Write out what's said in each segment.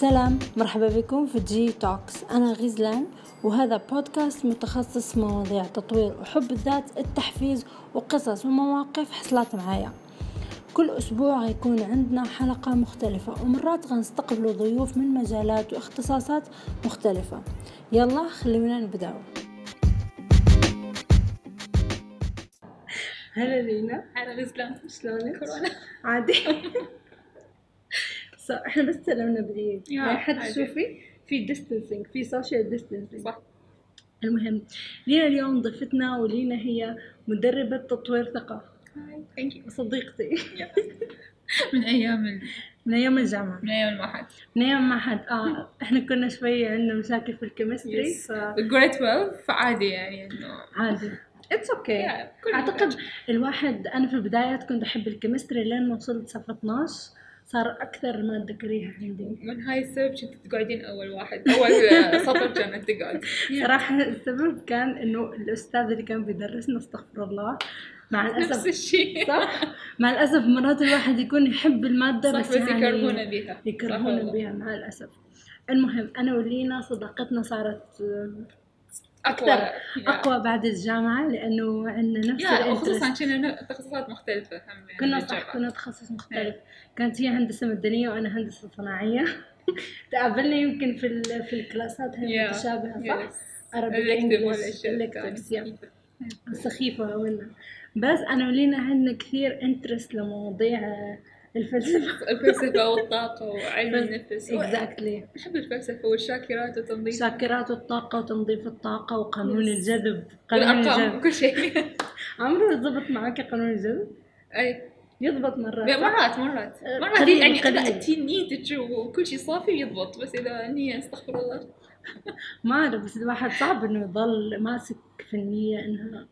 سلام مرحبا بكم في G Talks أنا غزلان وهذا بودكاست متخصص في مواضيع تطوير وحب الذات التحفيز وقصص ومواقف حصلت معايا. كل أسبوع غيكون عندنا حلقة مختلفة ومرات غنستقبلوا ضيوف من مجالات واختصاصات مختلفة. يلا خلونا نبدأ. هلا لينا. هلا غزلان. شلونك؟ كورونا عادي. إحنا بس سلمنا yeah، يعني حتى عادي. شوفي في distancing في social distancing صح. المهم لينا اليوم ضيفتنا ولينا هي مدربة تطوير ثقة هاي صديقتي. من أيام ال... من أيام الجامعة. من أيام المعهد. من أيام حد آه إحنا كنا شوي عندنا مشاكل في ال chemistry Yes. فعادي grade 12 فعادي يعني انه it's okay Yeah, كل أعتقد. الواحد أنا في البدايات كنت أحب ال chemistry لين ما وصلت صف 12 صار أكثر ماده كريهه عندي. من هاي السبب كنت تقعدين أول واحد أول سطر كانت تقعد. صراحة السبب كان إنه الأستاذ اللي كان بيدرسنا استغفر الله مع نفس الأسف الشيء. صح؟ مع الأسف مرات الواحد يكون يحب المادة صح بس, بس يعني صح يكرهونا والله. بها مع الأسف. المهم أنا ولينا صداقتنا صارت اقوى أكثر أقوى بعد الجامعة لأنه عندنا نفس ال interest. وخصوصا كنا تخصصات مختلفة هم يعني كنا. صح كنا تخصص مختلف. كانت هي هندسة مدنية وأنا هندسة صناعية. تقابلنا يمكن في في الكلاسات هي Yeah. متشابهة صح؟ Yeah. سخيفة منا بس أنا ولينا عندنا كثير interest لمواضيع الفلسفة. الفلسفة والطاقة وعلم النفس. exactly أحب الفلسفة والشاكرات وتنظيف شاكرات الطاقة وتنظيف الطاقة وقانون Yes. الجذب. قانون الجذب. وكل شيء. عمره يضبط معك قانون الجذب؟ أي. يضبط مرات؟ مرات مرات. أه، مرات قليل- يعني. إذا أنت نيتك وكل شيء صافي يضبط بس إذا النية استغفر الله. ما أعرف بس الواحد صعب إنه يضل ماسك في النية إنها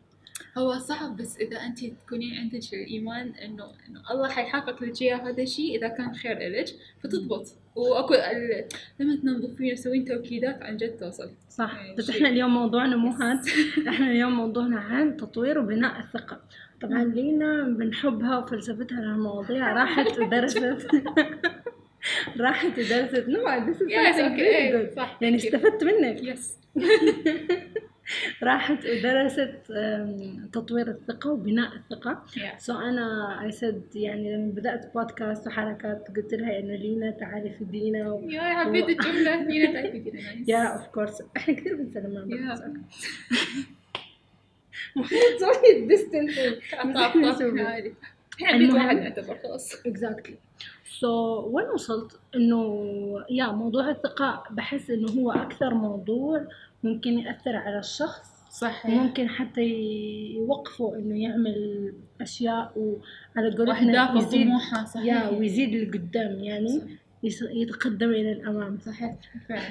هو صعب بس إذا أنت تكونين عندك الإيمان إنه إنه الله حيحقق لك إياه هذا الشيء إذا كان خير إلك فتضبط. وأكو ال... لما تنظفين وتسوين توكيدات عن جد توصل. صح. يعني بس. إحنا اليوم موضوعنا مو هاد. إحنا اليوم موضوعنا عن تطوير وبناء الثقة. طبعا لينا بنحبها وفلسفتها للمواضيع راحت ودرست. راحت ودرست. no this is Yes, something okay, very good. صح يعني استفدت منك. yes راحت ودرست تطوير الثقة وبناء الثقة. so أنا I said يعني لما بدأت بودكاست وحركات قلت لها إنه لينا تعالي فيدينا و... yeah حبيت الجملة لينا تعرفي كذا nice yeah of course إحنا كثير بنسلم على بعض. المفروض ال distance طاف عادي إحنا بيت. واحد نعتبر خلاص. exactly so وين وصلت؟ إنه yeah موضوع الثقة بحس إنه هو أكثر موضوع ممكن يأثر على الشخص صح وممكن حتى يوقفه إنه يعمل أشياء وعلى قولتنا يزيد صحيح. yeah ويزيد لقدام يعني yes- يتقدم إلى الأمام. صحيح. فعلا.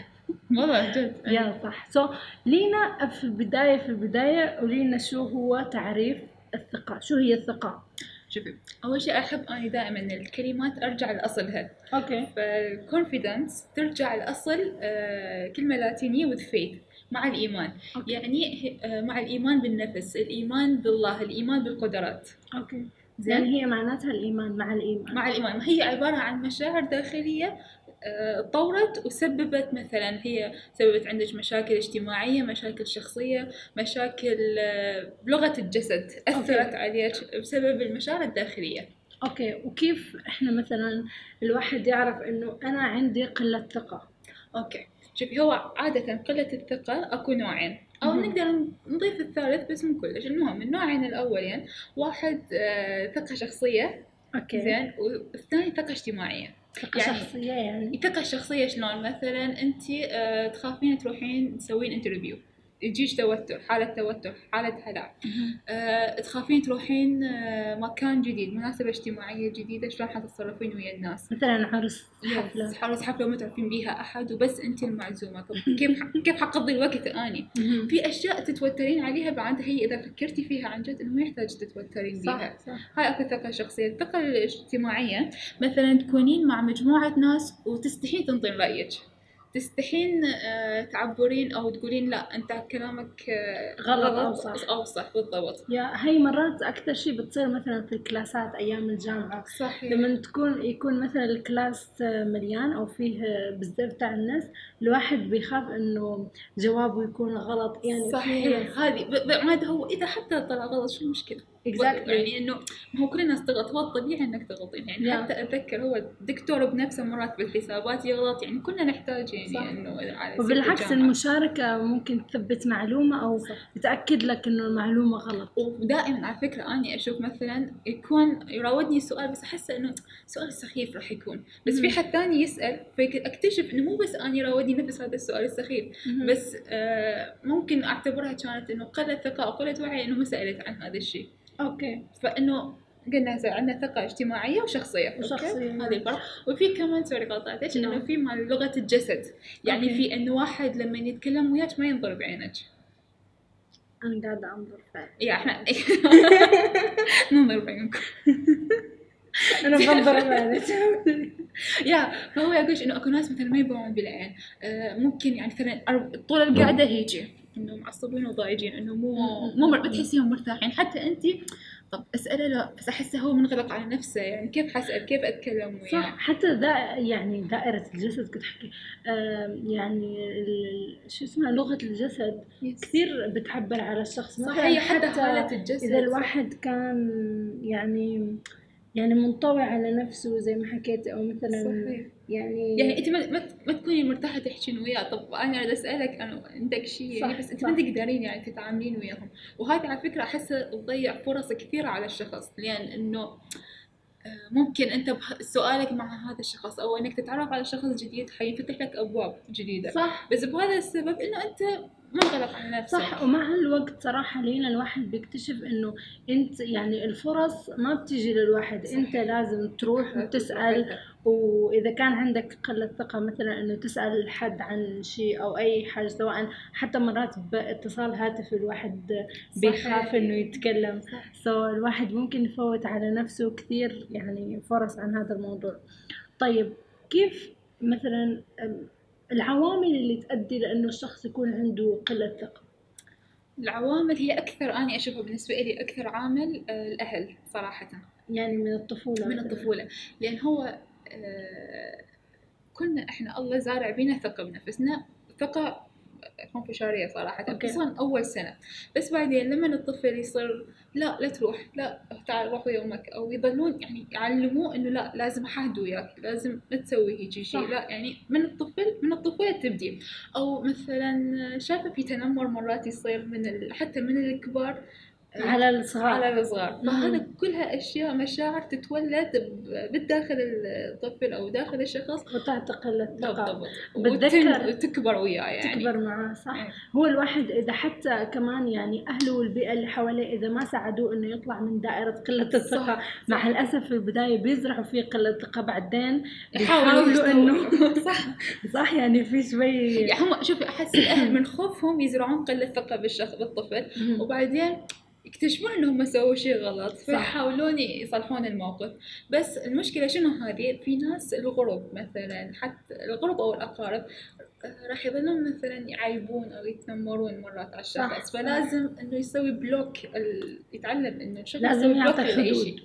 والله جد. yeah صح. so لينا في البداية في البداية ولينا شو هو تعريف الثقة؟ شو هي الثقة؟ شوفي أول شيء أحب أني دائما الكلمات أرجع لأصلها. okay. فال confidence ترجع لأصل آه، كلمة لاتينية with faith. مع الإيمان. okay. يعني آه، مع الإيمان بالنفس الإيمان بالله الإيمان بالقدرات. أوكي. زين؟ يعني هي معناتها الإيمان مع الإيمان. مع الإيمان. هي عبارة عن مشاعر داخلية آه، طورت وسببت مثلا هي سببت عندك مشاكل اجتماعية مشاكل شخصية مشاكل آه، بلغة الجسد أثرت عليك بسبب المشاعر الداخلية. okay. وكيف إحنا مثلا الواحد يعرف إنه أنا عندي قلة ثقة؟ okay. شوفي هو عادة قلة الثقة أكو نوعين. أو مهم. نقدر نضيف الثالث بس مو كلش. المهم النوعين الأولين واحد آه، ثقة شخصية. okay. زين. والثاني ثقة اجتماعية. ثقة يعني- شخصية يعني. الثقة الشخصية شلون؟ مثلا انت آه، تخافين تروحين تسوين interview يجيش توتر حالة توتر حالة هلع. أه تخافين تروحين آه، مكان جديد مناسبة اجتماعية جديدة شلون حتتصرفين ويا الناس؟ مثلا عرس حفلة. حفلة حفلة ما تعرفين بيها أحد وبس أنت المعزومة. طب كيف ح- كيف حقضي الوقت أني. في أشياء تتوترين عليها بعد هي إذا فكرتي فيها عن جد إنه ما يحتاج تتوترين بيها. صح. هاي أكو ثقة شخصية، الثقة الاجتماعية مثلا تكونين مع مجموعة ناس وتستحين تنطين رأيك، تستحين آه، تعبرين أو تقولين لا أنت كلامك آه، غلط أو صح. أو صح بالضبط. يا هي مرات أكثر شيء بتصير مثلا في الكلاسات أيام الجامعة. صحيح. لما تكون يكون مثلا الكلاس مليان أو فيه بالزر تاع الناس الواحد بيخاف إنه جوابه يكون غلط. يعني صحيح. هذه عاد هو إذا حتى طلع غلط شو المشكلة؟ Exactly. يعني إنه ما هو كل الناس تغلط هو الطبيعي إنك تغلطين يعني Yeah. حتى أتذكر هو الدكتور بنفسه مرات بالحسابات يغلط يعني كلنا نحتاج صح. يعني إنه على سبيل وبالعكس. المشاركة ممكن تثبت معلومة أو صح. تأكد لك إنه المعلومة غلط ودائما على فكرة أني أشوف مثلا يكون يراودني سؤال بس أحسه إنه سؤال سخيف راح يكون بس في. حد ثاني يسأل فأكتشف إنه مو بس أني يراودني نفس هذا السؤال السخيف بس آه ممكن أعتبرها كانت إنه قلة ثقة أو قلة وعي إنه ما سألت عن هذا الشيء okay. فإنه قلنا زي عندنا ثقة اجتماعية وشخصية؟ وشخصية. هذه الفرق. وفي كمان sorry قاطعتك إنه نعم. في مال لغة الجسد. يعني okay. في إنه واحد لما يتكلم وياك ما ينظر بعينك. أنا قاعدة أنظر فعلا yeah إحنا ننظر بعينكم. أنا بنظر فعلا يا فهو يقول إنه أكو ناس مثلا ما يبغون بالعين. آه ممكن يعني مثلا أر- طول القعدة هيجي. انه معصبين وضايجين إنه مو مو مر- بتحسيهم مرتاحين. حتى أنت طب أسأله لا بس أحسه هو منغلق على نفسه يعني كيف حسأل؟ كيف أتكلم؟ وياه صح حتى دا يعني دائرة الجسد كنت أحكي. آم، يعني شو اسمها لغة الجسد يس. كثير بتعبر على الشخص. صح مثلاً هي حتى حالة الجسد. صح. الواحد كان يعني يعني منطوي على نفسه زي ما حكيت أو مثلا صحيح. يعني يعني أنت ما, ما, تكوني مرتاحة تحكين وياه. طب أنا أريد أسألك أنا عندك شيء يعني بس أنت. ما تقدرين يعني تتعاملين وياهم. وهذه على فكرة احسها تضيع فرص كثيرة على الشخص لأن إنه آه، ممكن أنت سؤالك مع هذا الشخص أو إنك تتعرف على شخص جديد حينفتح لك أبواب جديدة. صح. بس بهذا السبب إنه أنت منغلق على نفسك صح ومع الوقت صراحة لينا الواحد بيكتشف إنه أنت يعني الفرص ما بتيجي للواحد صحيح. أنت لازم تروح وتسأل وإذا كان عندك قلة ثقة مثلا إنه تسأل حد عن شيء أو أي حاجة سواء حتى مرات باتصال هاتفي الواحد بيخاف. إنه يتكلم صح. سو الواحد ممكن يفوت على نفسه كثير يعني فرص عن هذا الموضوع طيب كيف مثلا العوامل اللي تؤدي لأنه الشخص يكون عنده قلة ثقة؟ العوامل هي أكثر اني أشوفها بالنسبة لي أكثر عامل آه، الأهل صراحة. يعني من الطفولة من. الطفولة. لأن هو آه، كنا إحنا الله زارع بينا ثقة بنفسنا ثقة انفجارية صراحة أوكي. خصوصا أول سنة بس بعدين لما الطفل يصير لا لا تروح لا تعال روح ويا أمك أو يظلون يعني يعلموه إنه لا لازم أحد وياك لازم ما تسوي هيجي شيء. لا يعني من الطفل من الطفولة تبدي أو مثلا شايفة في تنمر مرات يصير من ال... حتى من الكبار على الصغار. على الصغار. فهذا كلها أشياء مشاعر تتولد بالداخل الطفل أو داخل الشخص. ثقة بالضبط. بتذكر- وتكبر وياه يعني. تكبر معاه صح. إيه. هو الواحد إذا حتى كمان يعني أهله والبيئة اللي حواليه إذا ما ساعدوه إنه يطلع من دائرة قلة الثقة مع الأسف في البداية بيزرعوا فيه قلة ثقه بعدين يحاولوا بيحاولوا إنه. صح. صح يعني في شوي يعني هم شوفي أحس الأهل من خوفهم يزرعون قلة ثقة بالشخص بالطفل. وبعدين يكتشفون إنهم سووا شيء غلط صح. فيحاولون يصلحون الموقف بس المشكلة شنو هذه في ناس الغرب مثلا حتى الغرب أو الأقارب آه، راح يظلون مثلا يعيبون أو يتنمرون مرات على صح، الشخص صح. فلازم إنه يسوي بلوك ال... يتعلم إنه الشخص لازم يعطي حدود.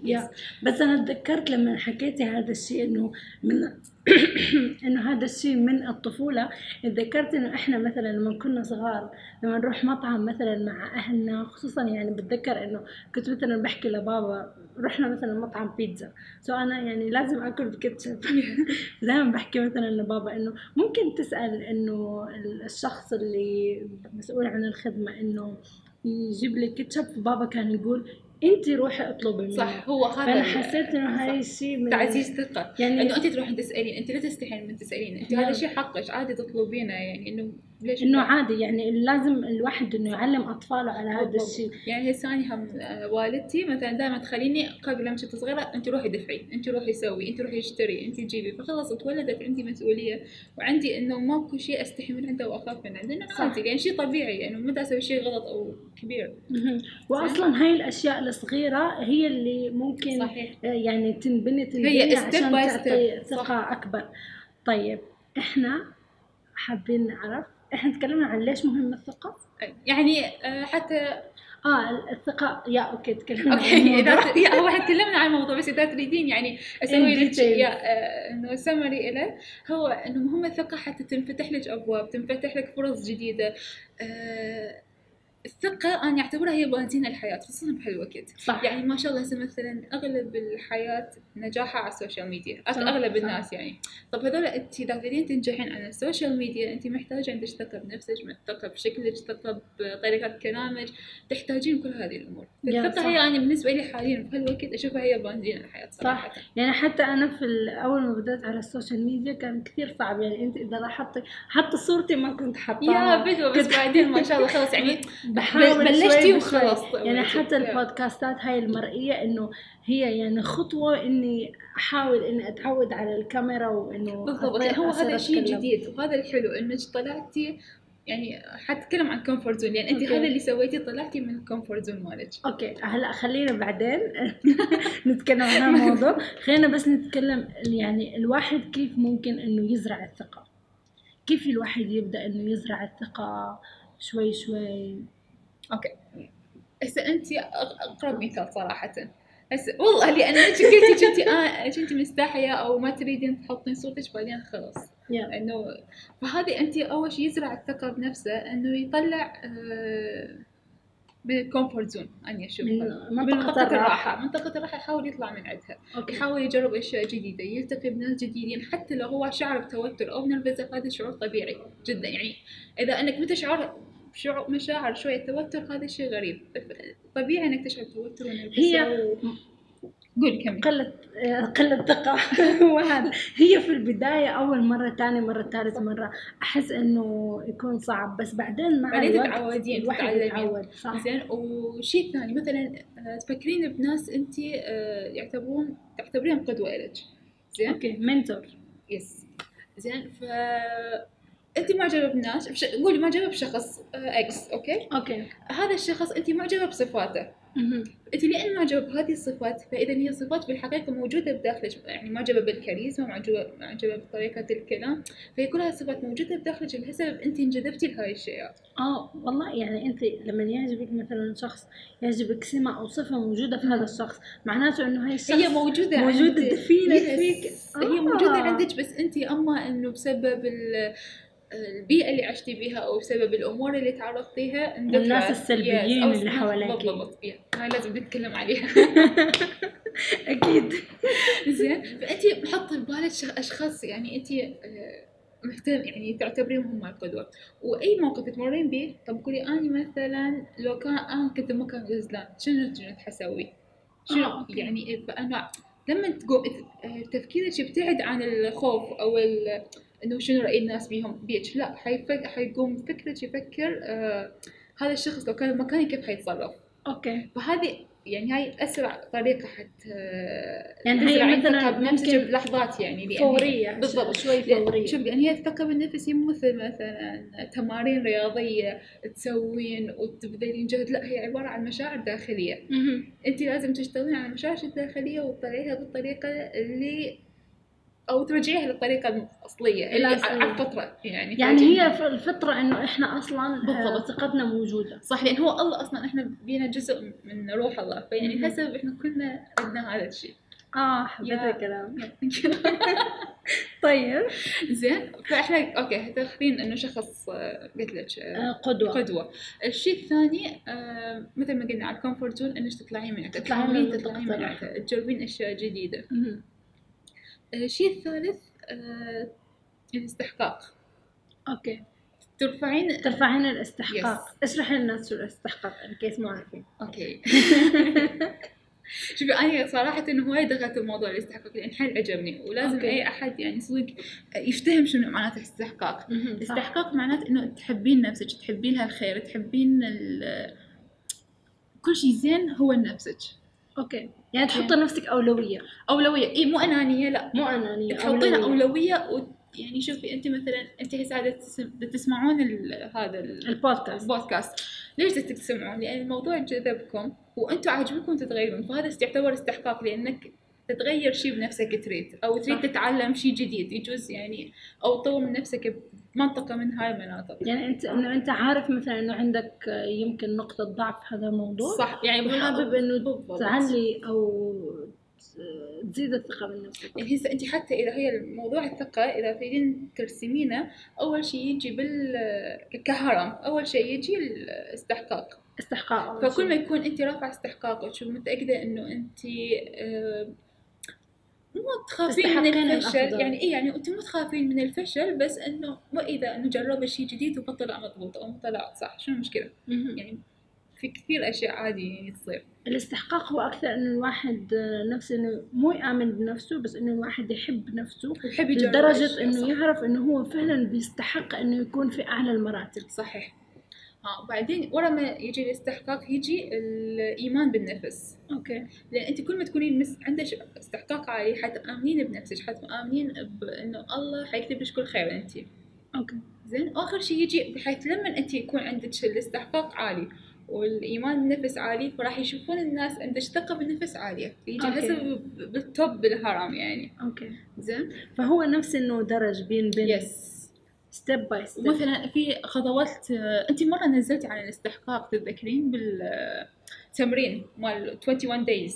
بس أنا تذكرت لما حكيتي هذا الشيء إنه من انه هذا الشيء من الطفولة. تذكرت إنه إحنا مثلا لما كنا صغار لما نروح مطعم مثلا مع أهلنا خصوصا يعني بتذكر إنه كنت مثلا بحكي لبابا رحنا مثلا مطعم بيتزا. سو أنا يعني لازم آكل بكتشب دائما بحكي مثلا لبابا إنه ممكن تسأل إنه الشخص اللي مسؤول عن الخدمة إنه يجيب لي كاتشب فبابا كان يقول انت روحي اطلبي منه صح هو هذا فأنا حسيت إنه. هاي الشيء من تعزيز ثقة يعني إنه أنت تروحين تسألين أنت لا تستحين من تسألين أنت. هذا شيء حقك عادي تطلبينه يعني إنه إنه؟ عادي يعني لازم الواحد إنه يعلم أطفاله على هذا. الشيء يعني آه، والدتي مثلا دائما تخليني قبل لما كنت صغيرة أنت روحي دفعي أنت روحي سوي أنت روحي اشتري أنت جيبي فخلاص اتولدت عندي مسؤولية وعندي إنه ماكو شيء أستحي من عنده وأخاف من عنده إنه. عادي يعني شيء طبيعي يعني متى أسوي شيء غلط أو كبير. واصلا هاي الأشياء الصغيرة هي اللي ممكن صحيح آه، يعني تنبني تنبني هي عشان تعطي. ثقة أكبر طيب إحنا حابين نعرف إحنا تكلمنا عن ليش مهم الثقة يعني آه، حتى آه الثقة yeah okay تكلمنا okay إذا الموضوع. yeah هو إحنا تكلمنا عن الموضوع بس إذا تريدين يعني أسوي لك آه، إنه سمري له هو إنه مهم الثقة حتى تنفتح لك أبواب تنفتح لك فرص جديدة آه، الثقة أنا أعتبرها هي بنزين الحياة خصوصا بهالوقت صح. يعني ما شاء الله هسه مثلا أغلب الحياة نجاحها على السوشيال ميديا صح، أغلب صح. الناس يعني. طب هذول أنت إذا تريدين تنجحين على السوشيال ميديا أنت محتاجة عندك ثقة بنفسك ثقة بشكلك ثقة بطريقة كلامك تحتاجين كل هذه الأمور. yeah الثقة صح. هي أنا بالنسبة لي حاليا بهالوقت أشوفها هي بنزين الحياة صراحة. يعني حتى أنا في أول ما بدأت على السوشيال ميديا كان كثير صعب. يعني أنت إذا لاحظتي حتى صورتي ما كنت yeah حاطاها بدوة بس كنت- بعدين ما شاء الله خلاص يعني بحاول بلشتي وخلاص بشوي. يعني حتى البودكاستات هاي المرئية إنه هي يعني خطوة إني أحاول إني أتعود على الكاميرا وإنه بالضبط. هو هذا شيء. جديد وهذا الحلو إنك طلعتي يعني حتكلم عن comfort zone يعني انت. هذا اللي سويتيه طلعتي من ال comfort zone مالك. okay. هلا خلينا بعدين نتكلم عن هذا الموضوع. خلينا بس نتكلم يعني الواحد كيف ممكن إنه يزرع الثقة؟ كيف الواحد يبدأ إنه يزرع الثقة شوي شوي؟ okay. هسه أنت أقرب مثال صراحة. هسه والله لأن أنت قلتي كنتي آه كنتي مستحية أو ما تريدين تحطين صوتك بعدين خلاص. yeah إنه فهذه أنت أول شيء يزرع الثقه بنفسه إنه يطلع آه بال comfort zone اني اشوفها من منطقة الراحة. منطقة الراحة يحاول يطلع من عندها. okay. يحاول يجرب أشياء جديدة يلتقي بناس جديدين حتى لو هو شعر بتوتر أو نرفزة هذا شعور طبيعي جدا يعني. إذا أنك بتشعر بشعور مشاعر شوية توتر هذا شيء غريب. طبيعي إنك تشعر بتوتر هي-. قول كمل. قلة قلة ثقة وهذا. هي في البداية أول مرة ثاني مرة ثالث مرة أحس إنه يكون صعب بس بعدين مع بعدين تتعودين الواحد تتعلمين. يتعود صح. زين وشيء ثاني مثلا آه، تفكرين بناس أنت آه، يعتبرون تعتبريهم قدوة لك. زين؟ okay mentor yes زين ف أنت معجبة بناس بش... قولي معجبة بشخص آه، X okay okay هذا الشخص أنت معجبة بصفاته. أنت لأن معجبة بهذه الصفات فإذا هي صفات بالحقيقة موجودة بداخلك يعني معجبة بالكاريزما معجبه معجبة بطريقة الكلام فهي كلها صفات موجودة بداخلك لهالسبب أنت انجذبتي لهاي الشيء آه والله يعني أنت لما يعجبك مثلا شخص يعجبك سمة أو صفة موجودة في هذا الشخص معناته إنه هاي الشخص هي موجودة يس. فيك. هي آه. موجوده عندك بس أنت أما إنه بسبب ال- البيئة اللي عشتي بيها أو بسبب الأمور اللي تعرضتيها. والناس السلبيين اللي حواليكي. بالضبط. هاي لازم نتكلم عليها أكيد زين فأنت حطي ببالك شخ- أشخاص يعني أنت آه، مهتم يعني تعتبريهم هم القدوة وأي موقف تمرين به طب قولي أنا مثلا لو كان أنا كنت مكان غزلان شنو كنت حسوي؟ شنو آه،. يعني فأنا لما تقوم آه، تفكيرك يبتعد عن الخوف أو ال- انه شنو رأي الناس بيهم؟ بيك لا حيفك حيقوم فكرك يفكر آه هذا الشخص لو كان مكاني كيف حيتصرف؟ أوكي. فهذه يعني هاي أسرع طريقة حتى يعني هي مثلاً بنفسك بلحظات يعني لأن فورية بالضبط. شوي فورية شوف يعني هي الثقة بالنفس هي مو مثل مثلا تمارين رياضية تسوين وتبذلين جهد. لا هي عبارة عن مشاعر داخلية. مهم. انت لازم تشتغلين على مشاعرك الداخلية وتطلعيها بالطريقة اللي أو ترجعيها للطريقة الأصلية اللي. على الفطرة يعني يعني. هي في الفطرة إنه إحنا أصلا آه، بالضبط. ثقتنا موجودة. صح لأن هو الله أصلا إحنا بينا جزء من روح الله. فيعني مهم. لهالسبب إحنا كلنا عندنا هذا الشيء. آه حبيت الكلام. طيب. زين. فإحنا okay تاخذين إنه شخص آه، قلت لك آه، قدوة. قدوة. الشيء الثاني مثل ما قلنا على ال comfort zone إنك تطلعين من تطلعين تطلعين من الراحة. عندها تجربين أشياء جديدة. مهم. الشيء الثالث آه، الاستحقاق. okay. ترفعين؟ ترفعين الاستحقاق. Yes. اشرحي للناس شو الاستحقاق in case ما عارفين. okay. شوفي أنا صراحة إنه هواي دخلت الموضوع الاستحقاق لأن حيل عجبني ولازم okay. أي أحد يعني صدق يفتهم شنو معناته الاستحقاق. الاستحقاق معناته إنه تحبين نفسك تحبين لها الخير تحبين ال- كل شيء زين هو لنفسك okay. يعني تحطي نفسك أولوية. أولوية. اي مو أنانية لا. مو أنانية تحطيها أولوية. و يعني شوفي انت مثلا انت هسه قاعدة تسم- تسمعون ال- هذا ال- ال podcast. ال podcast. ليش تسمعون؟ لأن الموضوع جذبكم وأنتم عاجبكم تتغيرون فهذا يعتبر استحقاق لأنك تتغير شيء بنفسك تريد أو تريد صح. تتعلم شيء جديد. يجوز يعني أو تطور من نفسك منطقة من هاي المناطق. يعني انت إنه أنت عارف مثلا إنه عندك يمكن نقطة ضعف هذا الموضوع؟ صح. يعني وحابب إنه. تعلي أو تزيد الثقة بالنفس. يعني هسه أنت حتى إذا هي الموضوع الثقة إذا تريدين ترسمينه أول شيء يجي بال كهرم. أول شيء يجي الاستحقاق. استحقاق. فكل. ما يكون أنت رافعه استحقاقك ومتاكده إنه أنت آه، مو تخافين من الفشل الأفضل. يعني إيه يعني انت مو تخافين من الفشل بس إنه واذا إنه جربت شيء جديد وما طلع مضبوط أو ما طلع صح شنو المشكلة. يعني في كثير أشياء عادي يعني تصير الاستحقاق هو أكثر إنه الواحد آه، نفسه إنه مو يامن بنفسه بس إنه الواحد يحب نفسه لدرجة أشياء، إنه. يعرف إنه هو فعلا بيستحق إنه يكون في أعلى المراتب صحيح ها بعدين ورا ما يجي الاستحقاق يجي الإيمان بالنفس. okay. لأن أنت كل ما تكونين مس... عندك استحقاق عالي حتامنين بنفسك حتامنين بانه الله حيكتب لك كل خير أنت. okay. زين؟ واخر شيء يجي بحيث لما أنت يكون عندك الاستحقاق عالي والإيمان بالنفس عالي فراح يشوفون الناس عندك ثقة بالنفس عالية. يجي. هسه بال top بالهرم يعني. okay. زين؟ فهو نفس إنه درج بين بين yes step by step ومثلا في خطوات انت مرة نزلتي عن الاستحقاق تتذكرين بالتمرين مال 21 days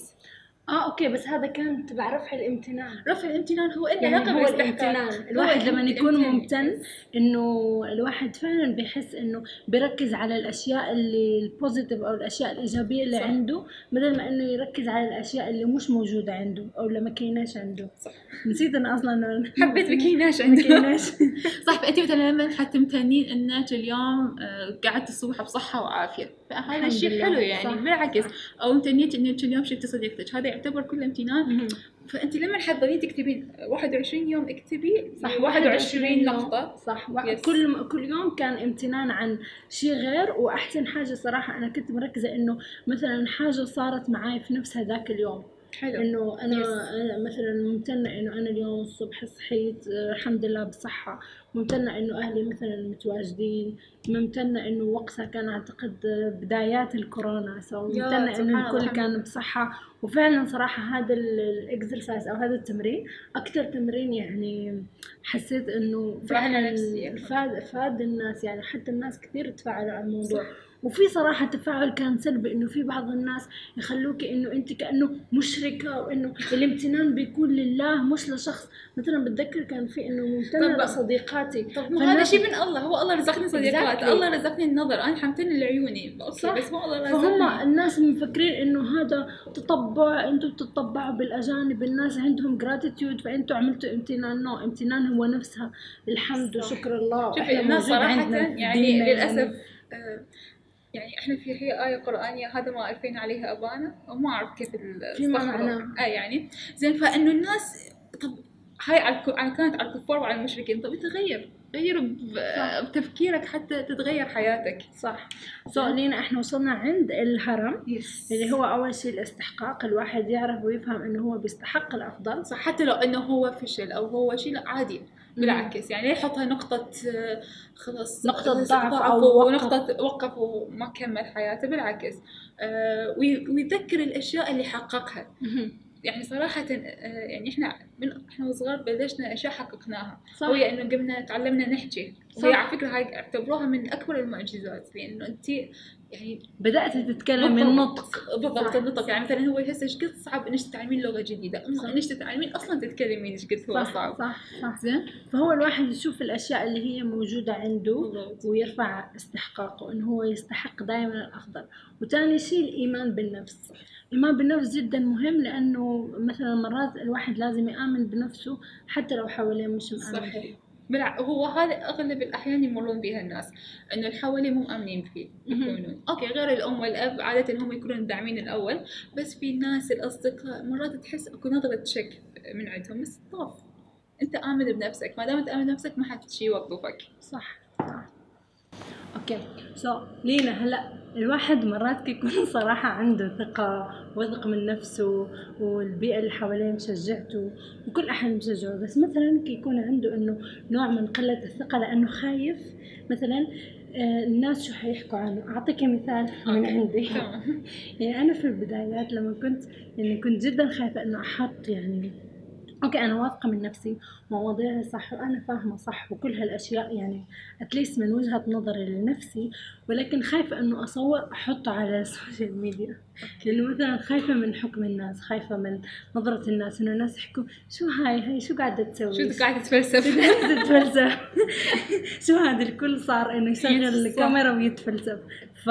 آه okay بس هذا كان تبع رفع الامتنان. رفع الامتنان هو له يعني هو الامتنان. الواحد لما يكون. ممتن إنه الواحد فعلا بيحس إنه بيركز على الأشياء اللي ال positive أو الأشياء الإيجابية اللي صح. عنده بدل ما إنه يركز على الأشياء اللي مش موجودة عنده أو اللي ما كايناش عنده. صح. نسيت أنا أصلا حبيت ما عندنا كيناش. صح فانت مثلا لما حتمتنين إنك اليوم آه، قعدت الصبح بصحة وعافية. فهذا الشيء حلو يعني صح. بالعكس. أو امتنيت انك اليوم شفتي صديقتك هذا يعتبر كله امتنان. فأنت لما تحضرين تكتبين 21 يوم اكتبي صح 21 يوم. نقطة. صح يس. كل كل يوم كان امتنان عن شيء غير. وأحسن حاجة صراحة أنا كنت مركزة إنه مثلا حاجة صارت معي في نفس هذاك اليوم. حلو. إنه أنا مثلا ممتنة إنه أنا اليوم الصبح صحيت آه، الحمد لله بصحة. ممتنه إنه أهلي مثلا متواجدين ممتنه إنه وقتها كان أعتقد آه، بدايات الكورونا so إنه الله، الكل كان بصحة. وفعلا صراحة هذا ال exercise أو هذا التمرين أكثر تمرين يعني حسيت إنه راحة فعلا. فاد فاد الناس يعني حتى الناس كثير تفاعلوا على الموضوع. وفي صراحة تفاعل كان سلبي إنه في بعض الناس يخلوك إنه أنت كأنه مشركة وإنه الامتنان بيكون لله مش لشخص. مثلا بتذكر كان في إنه ممتنة طب- لصديقاتي طب ما هذا شيء من الله هو الله رزقني صديقات Exactly. الله رزقني النظر أنا ممتنة لعيوني okay. بس مو الله فهم رزقني الناس مفكرين إنه هذا تطبع أنتم بتطبعوا بالأجانب الناس عندهم gratitude فانتم عملتوا امتنان no امتنان هو نفسها الحمد صح. وشكر الله شوفي الناس في يعني ديننا للأسف آه، يعني إحنا في هي آية قرآنية هذا ما ألفينا عليها أبانا وما أعرف كيف. معناه. آه يعني زين فإنه الناس هاي على كانت على الكفار وعلى المشركين. طب تغير غير صح. بتفكيرك حتى تتغير حياتك. صح. so لينا إحنا وصلنا عند الهرم yes اللي هو أول شيء الاستحقاق الواحد يعرف ويفهم إنه هو بيستحق الأفضل. صح. حتى لو إنه هو فشل أو هو شيء لا عادي. بالعكس. يعني يحطها نقطة آه، خلاص نقطة ضعف أو وقف. ونقطة وقف وما كمل حياته. بالعكس. آه، وي- ويذكر الأشياء اللي حققها. يعني صراحة آه، يعني إحنا من إحنا وصغار بلشنا أشياء حققناها. صح. وهي إنه قمنا تعلمنا نحكي. صح. وهي على فكرة هاي اعتبروها من أكبر المعجزات لأنه انت يعني بدأت تتكلم بالضبط. النطق بالضبط. النطق. يعني مثلا هو هسه إيش قد صعب إنك تتعلمين لغة جديدة. إنك تتعلمين أصلا تتكلمين إيش قد هو صعب. صح صح. زين. فهو الواحد يشوف الأشياء اللي هي موجودة عنده بالضبط. ويرفع استحقاقه إنه هو يستحق دائما الأفضل. وثاني شيء الإيمان بالنفس. الايمان بالنفس جدا مهم لأنه مثلا مرات الواحد لازم يآمن بنفسه حتى لو حواليه مش مآمن صحيح. بالع... هو هذا أغلب الأحيان يمرون بها الناس إنه اللي حواليه مو مامنين فيه. يكونون. أوكي غير الأم والأب عادة هم يكونون الداعمين الأول بس في ناس الأصدقاء مرات تحس أكو نظرة شك من عندهم بس طاف. أنت آمن بنفسك ما دام انت آمن بنفسك ما حد شي يوقفك. صح. صح. okay. so لينا هلأ الواحد مرات يكون صراحة عنده ثقة وثق من نفسه والبيئة اللي حواليه مشجعته وكل أحد مشجعه. بس مثلا يكون عنده إنه نوع من قلة الثقة لأنه خايف مثلا آه، الناس شو حيحكوا عنه؟ أعطيك مثال من. عندي. يعني أنا في البدايات لما كنت يعني كنت جدا خايفة إنه أحط يعني okay أنا واثقة من نفسي مواضيعي صح وأنا فاهمة صح وكل هالأشياء يعني at least من وجهة نظري لنفسي ولكن خايفة إنه أصور أحطه على ال social media لأنه مثلا خايفة من حكم الناس خايفة من نظرة الناس إنه الناس يحكوا شو هاي هاي شو قاعدة تسوي؟ شو قاعدة تتفلسف؟ تتفلسف؟ شو هذا الكل صار إنه يشغل الكاميرا ويتفلسف. ف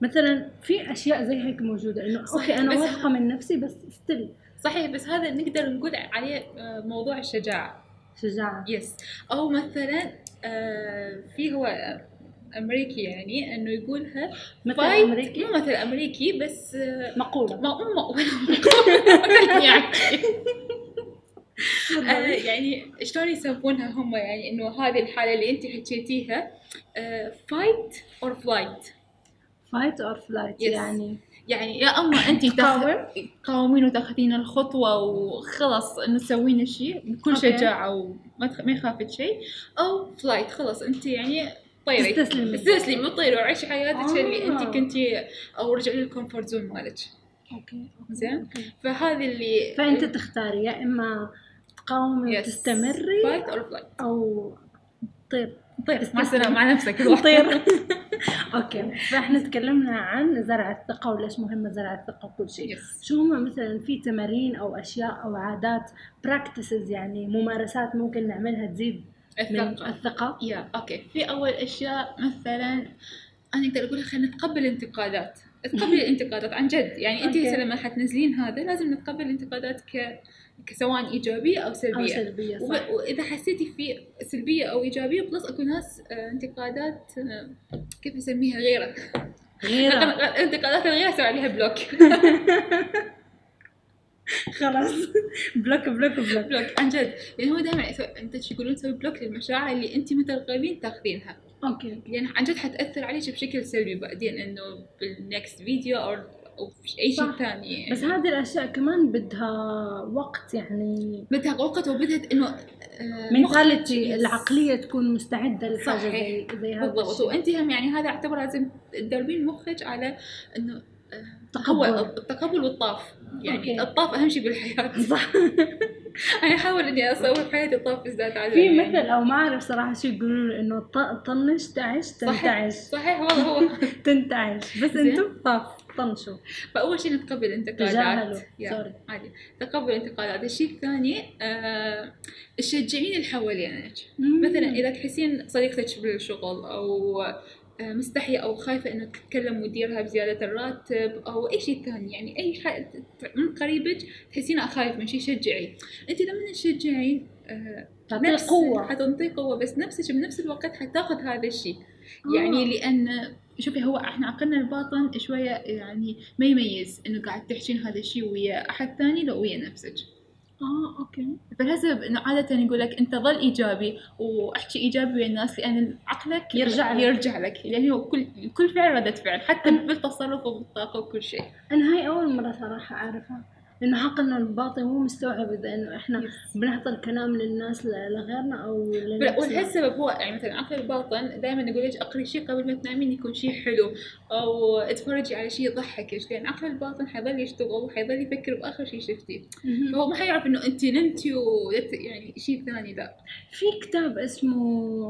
مثلا في أشياء زي هيك موجودة إنه okay أنا واثقة من نفسي بس still صحيح بس هذا نقدر نقول عليه آه، موضوع الشجاعة. شجاعة. yes أو مثلا آه، في هو أمريكي يعني إنه يقولها مثل أمريكي؟ مو مثل أمريكي بس آه، مقولة. ما مو يعني آه، يعني شلون يسمونها هم؟ يعني إنه هذه الحالة اللي أنت حكيتيها fight or flight fight or flight. يعني. يعني يا أما انت تقاوم؟ تقاومين وتاخذين الخطوة وخلص إنه تسوين الشيء بكل. شجاعة وما تخ- ما يخافك شيء أو flight خلاص انت يعني طيري تستسلمي. استسلمي وطيري وعيشي حياتك اللي انت آه. كنتي أو رجعي لل comfort zone مالك okay زين. فهذه اللي فأنت تختاري يا إما تقاومي وتستمري fight or flight أو طير طير مع. السلامة مع نفسك. طير okay. فإحنا تكلمنا عن زرع الثقة وليش مهمه زرع الثقة وكل شيء. Yes. شو هم مثلا في تمارين أو أشياء أو عادات practices يعني ممارسات ممكن نعملها تزيد من الثقة. الثقة؟ yeah okay. في أول أشياء مثلا أنا أقدر أقولها خلينا نتقبل الانتقادات تقبلي الانتقادات عن جد. يعني انت. هسه لما حتنزلين هذا لازم نتقبل الانتقادات ك كسواء إيجابية أو أو سلبية سلبيه وب... صح وإذا حسيتي في سلبية أو إيجابية plus أكو ناس آه، انتقادات آه، كيف نسميها غيرة. غيرة. انتقادات الغيرة سوي عليها block. خلاص. block block block. block عن جد. يعني هو دائما انت يقولون تسوي block للمشاعر اللي انت ما ترغبين تاخذينها. okay okay لأن عن جد حتأثر عليك بشكل سلبي بعدين إنه بال next video أو في أي شيء. ثاني يعني. بس هذه الأشياء كمان بدها وقت يعني بدها وقت وبدت إنه آه، mentality العقلية تكون مستعدة لحاجة. زي زي هذا بالضبط. وانت هم يعني هذا أعتبر لازم تدربين مخك على إنه آه، تقبل. هو التقبل والطاف يعني okay. الطاف أهم شيء بالحياة صح أنا أحاول إني أسوي في حياتي الطاف بالذات عادة في. مثل أو ما أعرف صراحة شو يقولون إنه طنش تعش تنتعش. صحيح والله هو تنتعش. بس. أنتم طاف طنشوا. فأول شيء نتقبل الانتقادات سوري عادي. تقبل الانتقادات الشيء الثاني آه تشجعين اللي حوالينك مثلا إذا تحسين صديقتك بالشغل أو مستحية أو خايفة إنه تتكلم مديرها بزيادة الراتب أو أي شيء ثاني. يعني أي حد من قريبك تحسينه خايف من شيء شجعي. أنت لما تشجعين آه، تعطيه نفس قوه حتنطيه قوة بس نفسك بنفس الوقت حتاخذ هذا الشيء. آه. يعني لأن شوفي هو إحنا عقلنا الباطن شوية يعني ما يميز إنه قاعد تحكين هذا الشيء ويا أحد ثاني لو ويا نفسك. آه أوكي. فلهالسبب إنه عادة يقول لك أنت ظل إيجابي وأحكي إيجابي ويا الناس لأن عقلك يرجع لك. يرجع لك. لأن هو كل كل فعل ردة فعل حتى بالتصرف وبالطاقة وكل شيء. أنا هاي أول مرة صراحة أعرفها. إنه عقلنا الباطن مو مستوعب إذا إنه إحنا بنعطي الكلام للناس لغيرنا أو لنفسنا. ولهالسبب هو يعني مثلا عقل الباطن دائما يقول لك أقري شيء قبل ما تنامين يكون شيء حلو أو أتفرجي على شيء يضحكك لأن عقل الباطن حيظل يشتغل وحيظل يفكر بآخر شيء شفتيه. فهو ما حيعرف إنه انت نمتي و يعني شيء ثاني لا. في كتاب اسمه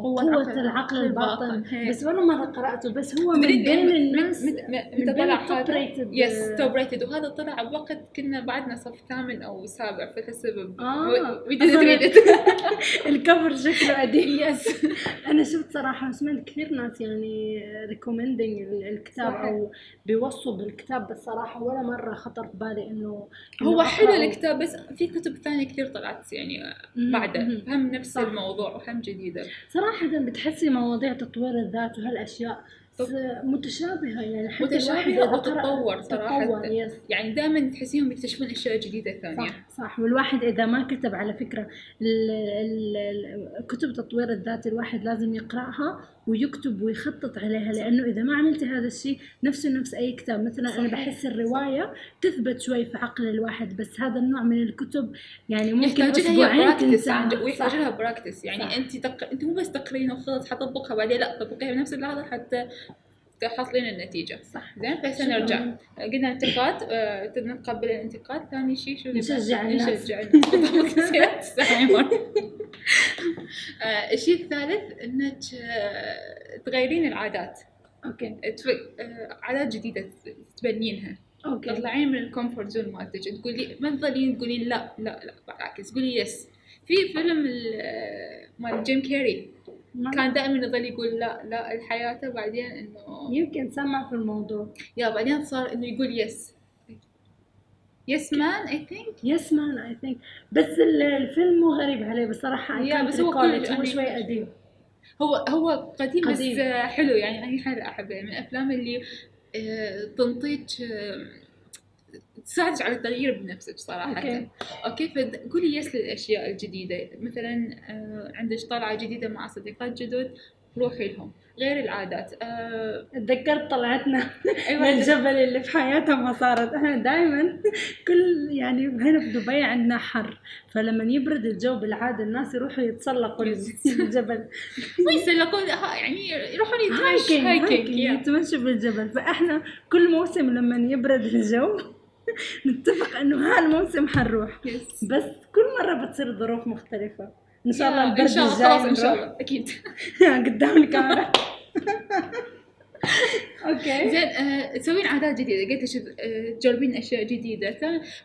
قوة قوة العقل- العقل الباطن. الباطن،. بس ولا مرة قرأته بس هو من بين من- الناس من- من- من متى بين ال top rated yes top rated وهذا طلع بوقت كنا بعدنا صف ثامن أو سابع فلهالسبب آه. wait الكفر شكله قديم yes أنا شفت صراحة سمعت كثير ناس يعني recommending الكتاب صحيح. أو بيوصوا بالكتاب بس صراحة ولا مرة خطر ببالي إنه إنه هو حلو. الكتاب بس في كتب ثانية كثير طلعت يعني. بعده. هم نفس صح. الموضوع وهم جديدة صراحة بتحسي مواضيع تطوير الذات وهالأشياء طب- متشابهة يعني حتى قرأ- وتتطور. تطور yes يعني دائما تحسيهم يكتشفون أشياء جديدة ثانية. صح صح. والواحد إذا ما كتب على فكرة ال- ال- ال- كتب تطوير الذات الواحد لازم يقرأها ويكتب ويخطط عليها لأنه إذا ما عملتي هذا الشيء نفسه نفس أي كتاب مثلا أنا صحيح. بحس الرواية تثبت شوي في عقل الواحد بس هذا النوع من الكتب يعني ممكن أسبوعين تنساها ويحتاج. لها براكتس يعني صح. أنت تق... أنت مو بس تقرين وخلص حطبقها بعدين لا طبقيها بنفس اللحظة حتى تحصلين النتيجة. صح. زين فهسه نرجع. قلنا انتقاد آه، نتقبل الانتقاد ثاني شيء شو نشجع الناس. نشجع الناس. آه، الشيء الثالث إنك آه، تغيرين العادات. أوكي. تف- آه، عادات جديدة تبنينها. أوكي. تطلعين من ال comfort zone مالتك. تقولي ما تظلين تقولين لا لا لا بالعكس. قولي yes في فيلم ال- مال جيم كيري. كان دائما يظل يقول لا لا لحياته بعدين إنه يمكن سمع في الموضوع. يا بعدين صار إنه يقول yes, Yes Man I think, Yes Man I think بس ال- الفيلم مو غريب عليه بصراحه يا بس هو. هو يعني- شوي قديم. هو هو قديم, بس قديم. آه، حلو يعني أنا حيل أحبه. من الأفلام اللي آه، تنطيك آه، تساعدك على التغيير بنفسك okay. Okay فقولي yes للأشياء الجديدة. مثلا آه، عندك طلعة جديدة مع صديقات جدد روحي لهم. غير العادات آه، تذكرت طلعتنا أيوه. للجبل اللي في حياتها ما صارت. إحنا دائما كل يعني هنا في دبي عندنا حر. فلما يبرد الجو بالعادة الناس يروحوا يتسلقوا الجبل. ها- يعني يروحون يتمشوا hiking. يتمشوا بالجبل. فإحنا كل موسم لما يبرد الجو نتفق إنه هالموسم حنروح yes. بس كل مرة بتصير ظروف مختلفة إن شاء الله البرد إن شاء الله الجاي خلاص إن شاء. الله أكيد قدام الكاميرا Okay. زين آه، تسوين عادات جديدة. قلت آه، تجربين أشياء جديدة.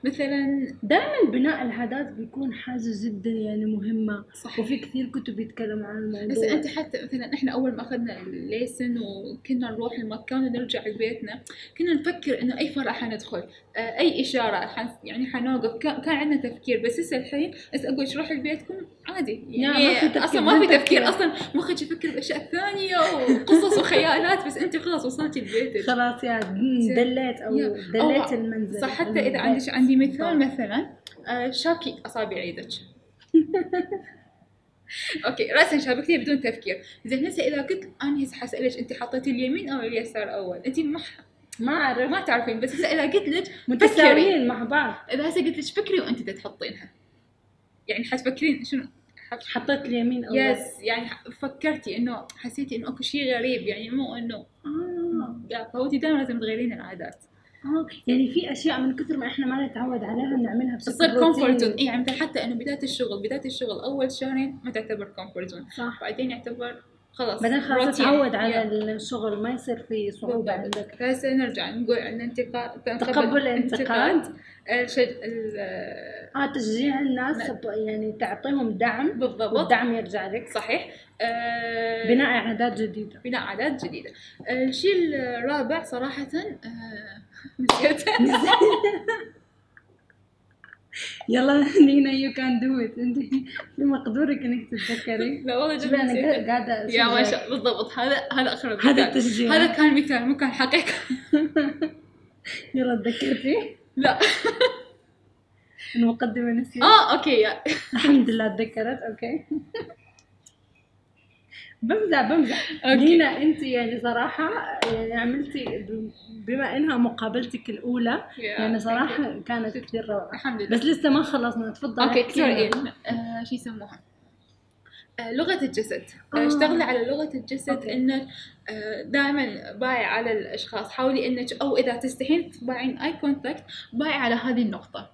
مثلا دائما بناء العادات بيكون حاجة جدا يعني مهمة. صح. وفي كثير كتب يتكلموا عن الموضوع. بس أنت حتى مثلا إحنا أول ما أخذنا ال license وكنا نروح المكان ونرجع لبيتنا كنا نفكر إنه أي فرع حندخل آه، أي إشارة حن يعني حنوقف. كان, كان عندنا تفكير. بس هسه الحين بس أقول لك روحي لبيتكم؟ عادي. يعني ما في تفكير، أصلا ما في بدون تفكير تفكير. أصلا. مخك يفكر بأشياء ثانية وقصص وخيالات. بس انت خلاص وصلتي لبيتك خلاص yeah دليت أو. دليت المنزل. صح حتى. إذا عندك عندي مثال طبعا. مثلا آه، شاكي أصابع إيدك okay راسا شابكتيها بدون تفكير. زين هسه إذا قلت أنا هسه حسألك أنت حطيتي اليمين أو اليسار أول؟ أنت ما ما أعرف ما تعرفين بس هسه إذا قلت لك متساويين مع بعض. إذا هسه قلت لك فكري وأنت تحطينها. يعني حتفكرين شنو؟ حطيت اليمين أول. yes يعني فكرتي إنه حسيتي إنه اكو شيء غريب يعني مو إنه آه. لا فهو انت دائما لازم تغيرين العادات. آه يعني في أشياء من كثر ما إحنا ما نتعود عليها نعملها بشكل تصير comfort. zone يعني مثلا حتى إنه بداية الشغل بداية الشغل أول شهرين ما تعتبر comfort zone صح. بعدين يعتبر خلاص بعدين خلاص. تتعود على yeah. الشغل ما يصير في صعوبة بالضبط. عندك فهسه نرجع نقول عن انتقاد تقبل الانتقاد. الشج... ال- آه تشجيع الناس نعم. يعني تعطيهم دعم بالضبط والدعم يرجع لك صحيح آه، بناء عادات جديدة بناء عادات جديدة الشيء الرابع صراحة آه، نسيته يلا نينا you can do it انت في مقدورك انك تتذكري. لا والله جد أنا قاعدة yeah ما. شاء بالضبط. هذا هذا اقرب هذا. التشجيع هذا كان مثال مو كان حقيقة. يلا تذكرتي؟ لا. المقدمة نسيت. آه okay الحمد لله تذكرت okay. بمزح بمزح. Okay. نينا أنت يعني صراحة يعني عملتي بما إنها مقابلتك الأولى يعني صراحة كانت كثير روعة. الحمد لله. بس لسه ما خلصنا تفضل. Okay كثير. آه شو يسموها؟ آه لغة الجسد. آه. اشتغلي على لغة الجسد okay. إنك دائما باعي على الأشخاص. حاولي إنك أو إذا تستحين تباعين eye contact باعي على هذه النقطة.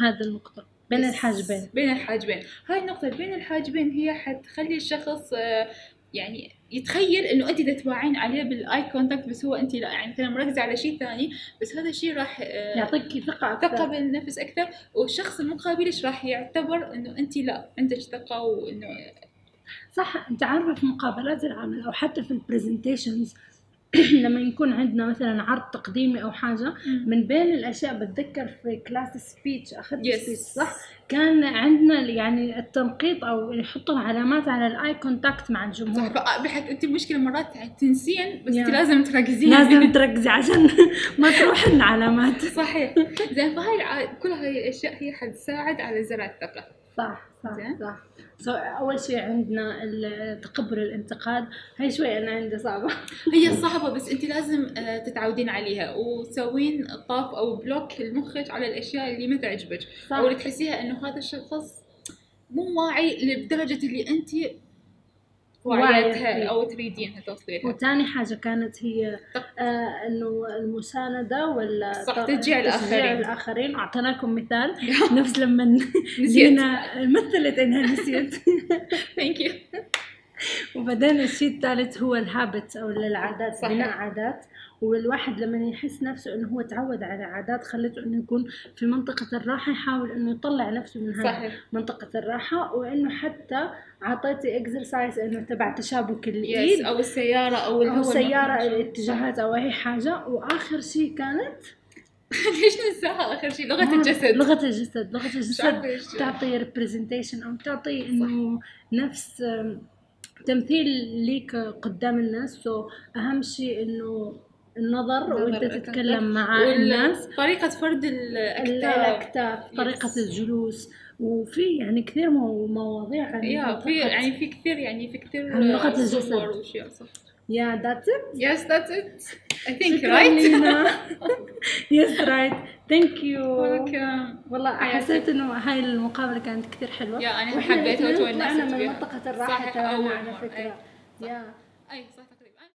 هذا النقطة. بين الحاجبين. بين الحاجبين. هاي النقطة بين الحاجبين هي حتخلي الشخص آه يعني يتخيل إنه انت تتباعين عليه بال eye contact بس هو انت لا يعني مثلا مركزة على شيء ثاني بس هذا الشيء راح آه يعطيك ثقة أكثر. ثقة بالنفس أكثر. والشخص المقابلش راح يعتبر إنه أنت لا عندك ثقة وإنه صح انت عارفه في مقابلات العمل أو حتى في ال presentations لما يكون عندنا مثلا عرض تقديمي أو حاجة من بين الأشياء بتذكر في class speech أخذت Yes. Speech صح كان عندنا يعني التنقيط أو يحطوا العلامات على ال eye contact مع الجمهور صح بحيث أنت المشكلة مرات تنسين بس. أنت لازم تركزين لازم تركزي عشان ما تروح العلامات صحيح زين فهاي. كل هاي الأشياء هي حتساعد على زرع الثقة صح صح زين. صح. So أول شيء عندنا تقبل الانتقاد. هاي شوي أنا عندي صعبة. هي صعبة بس أنت لازم آه، تتعودين عليها. وتسوين طاف أو block لمخك على الأشياء اللي ما تعجبك. أو اللي تحسيها إنه هذا الشخص مو واعي لدرجة اللي أنت وعيتها فيه. أو تريدينها توصليها وتاني حاجة كانت هي آه إنه المساندة ولا تشجيع الآخرين. الآخرين. أعطيناكم مثال. نفس لما جينا مثلت انها نسيت. ثانك يو وبعدين الشيء الثالث هو الهابت أو العادات. بناء عادات. والواحد لما يحس نفسه إنه هو تعود على عادات خلته إنه يكون في منطقة الراحة يحاول إنه يطلع نفسه من هذه صحيح. منطقة الراحة وإنه حتى اعطيتي exercise إنه تبع تشابك الايد أو السيارة أو أو الهواء سيارة الاتجاهات أو أي حاجة. وآخر شيء كانت ليش ننساها؟ آخر شيء لغة الجسد. لغة الجسد لغة مش الجسد تعطي representation أو تعطي إنه نفس تمثيل ليك قدام الناس. So أهم شيء إنه النظر وأنت. تتكلم مع الناس طريقة فرد ال- الأكتاف طريقة. الجلوس وفي يعني كثير مو- مواضيع عن yeah في يعني في كثير يعني في كثير عن لغة الجسد. Yeah that's it it. I think, شكرا right? لينا yes right thank you. والله. حسيت إنه هاي المقابلة كانت كثير حلوة yeah وإحنا حبيتها وتونست من الراحة صح، تبعنا على أي. يا أي صح